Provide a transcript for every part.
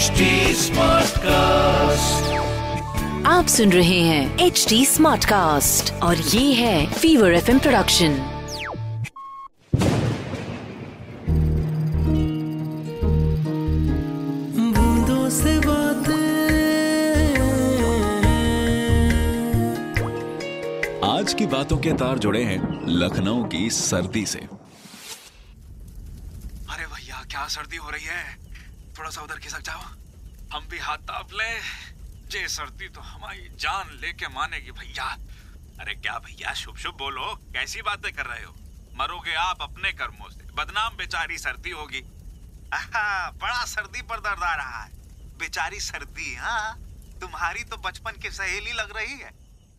HD Smartcast. आप सुन रहे हैं एच डी स्मार्ट कास्ट और ये है फीवर एफ़ प्रोडक्शन बूंदों से बातें। आज की बातों के तार जुड़े हैं लखनऊ की सर्दी से। अरे भैया क्या सर्दी हो रही है? थोड़ा सा उधर खिसक जाओ। हम भी हाथ ताप ले। जे सर्दी तो हमारी जान लेके मानेगी भैया। अरे क्या भैया शुभ शुभ बोलो। कैसी बातें कर रहे हो? मरोगे आप अपने कर्मों से। बदनाम बेचारी सर्दी होगी। बड़ा सर्दी पर दर्द आ रहा है। बेचारी सर्दी हाँ? तुम्हारी तो बचपन की सहेली लग रही है।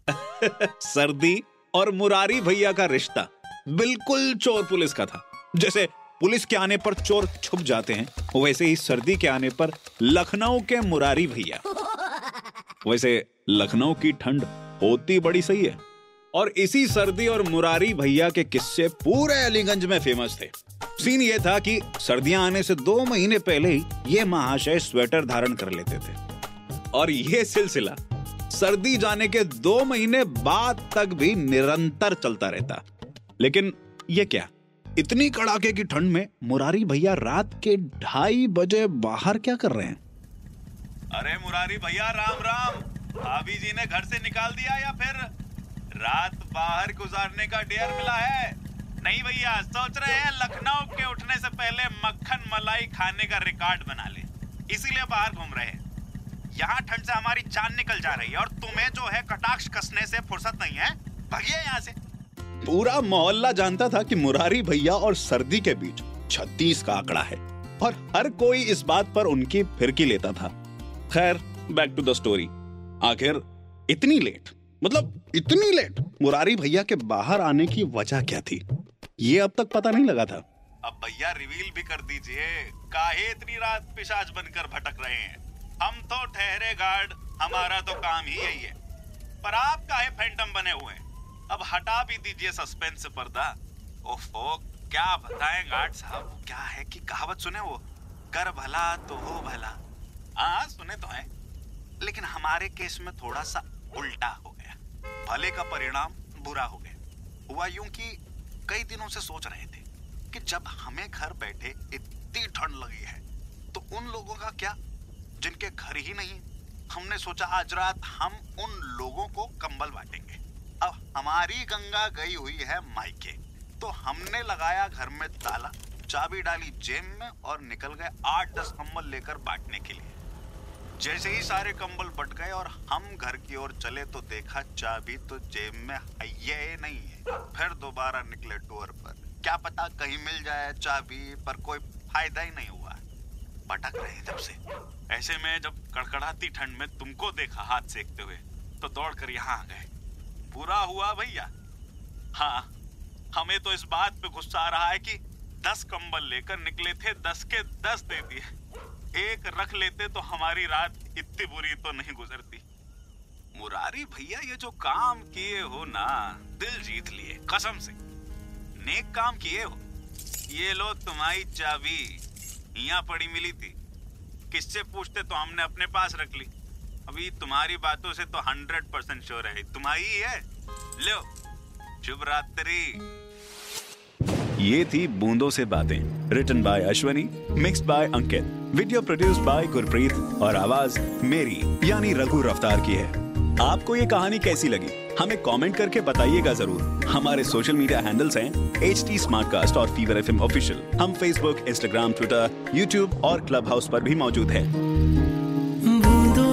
सर्दी और मुरारी भैया का रिश्ता बिल्कुल चोर पुलिस का था। जैसे पुलिस के आने पर चोर छुप जाते हैं। वैसे ही सर्दी के आने पर लखनऊ के मुरारी भैया। वैसे लखनऊ की ठंड होती बड़ी सही है। और इसी सर्दी और मुरारी भैया के किस्से पूरे अलीगंज में फ़ेमस थे। सीन ये था कि सर्दियाँ आने से दो महीने पहले ही ये महाशय स्वेटर धारण कर लेते थे। और ये सिलसिला सर्दी जाने के दो महीने बाद तक भी निरंतर चलता रहता। लेकिन ये क्या? इतनी कड़ाके की ठंड में मुरारी भैया रात के ढाई बजे बाहर क्या कर रहे हैं? अरे मुरारी भैया, राम राम। भाभी जी ने घर से निकाल दिया या फिर रात बाहर गुजारने का डेयर मिला है? नहीं भैया, सोच रहे हैं लखनऊ के उठने से पहले मक्खन मलाई खाने का रिकॉर्ड बना ले। इसीलिए बाहर घूम रहे हैं। यहाँ ठंड से हमारी जान निकल जा रही है और तुम्हें जो है कटाक्ष कसने से फुर्सत नहीं है। भागिए यहाँ से। पूरा मोहल्ला जानता था कि मुरारी भैया और सर्दी के बीच 36 का आंकड़ा है और हर कोई इस बात पर उनकी फिरकी लेता था। खैर बैक टू द स्टोरी आखिर इतनी लेट मतलब इतनी लेट मुरारी भैया के बाहर आने की वजह क्या थी? ये अब तक पता नहीं लगा था। अब भैया रिवील भी कर दीजिए, काहे इतनी रात पिशाच बनकर भटक रहे हैं? हम तो ठहरे गार्ड हमारा तो काम ही यही है। पर आप काहे फैंटम बने हुए हैं? अब हटा भी दीजिए सस्पेंस पर्दा ओफो क्या बताएँ गार्ड साहब, क्या है कि कहावत सुने वो? कर भला तो हो भला। हाँ सुने तो है, लेकिन हमारे केस में थोड़ा सा उल्टा हो गया। भले का परिणाम बुरा हो गया। हुआ यूँ कि कई दिनों से सोच रहे थे कि जब हमें घर बैठे इतनी ठंड लगी है तो उन लोगों का क्या? जिनके घर ही नहीं, हमने सोचा आज रात हम उन लोगों को कंबल बांटेंगे। अब हमारी गंगा गई हुई है मायके। तो हमने लगाया घर में ताला, चाबी डाली जेब में और निकल गए आठ दस कंबल लेकर बांटने के लिए। जैसे ही सारे कंबल बट गए और हम घर की ओर चले तो देखा चाबी तो जेब में है नहीं है। फिर दोबारा निकले टूर पर। क्या पता कहीं मिल जाए चाबी, पर कोई फ़ायदा ही नहीं हुआ। भटक रहे जब से। ऐसे में जब कड़कड़ाती ठंड में तुमको देखा हाथ सेकते हुए तो दौड़ कर यहाँ आ गए। पूरा हुआ भैया। हाँ हमें तो इस बात पे गुस्सा आ रहा है कि दस कंबल लेकर निकले थे, दस के दस दे दिए। एक रख लेते तो हमारी रात इतनी बुरी तो नहीं गुजरती। मुरारी भैया, ये जो काम किए हो ना, दिल जीत लिए, कसम से। नेक काम किए हो। ये लो तुम्हारी चाबी। यहाँ पड़ी मिली थी। किससे पूछते तो हमने अपने पास रख ली। अभी तुम्हारी बातों से तो हंड्रेड परसेंट श्योर है। तुम्हारी ही लो शुभ रात्रि ये थी बूंदों से बातें written by Ashwani mixed by Ankit. Video produced by Gurpreet और आवाज़ मेरी, यानी रघु रफ्तार की है। आपको ये कहानी कैसी लगी? हमें कमेंट करके बताइएगा ज़रूर। हमारे सोशल मीडिया हैंडल्स हैं एच टी और फीवर एफ़ ऑफिशियल हम फेसबुक इंस्टाग्राम ट्विटर यूट्यूब और क्लब हाउस पर भी मौजूद हैं।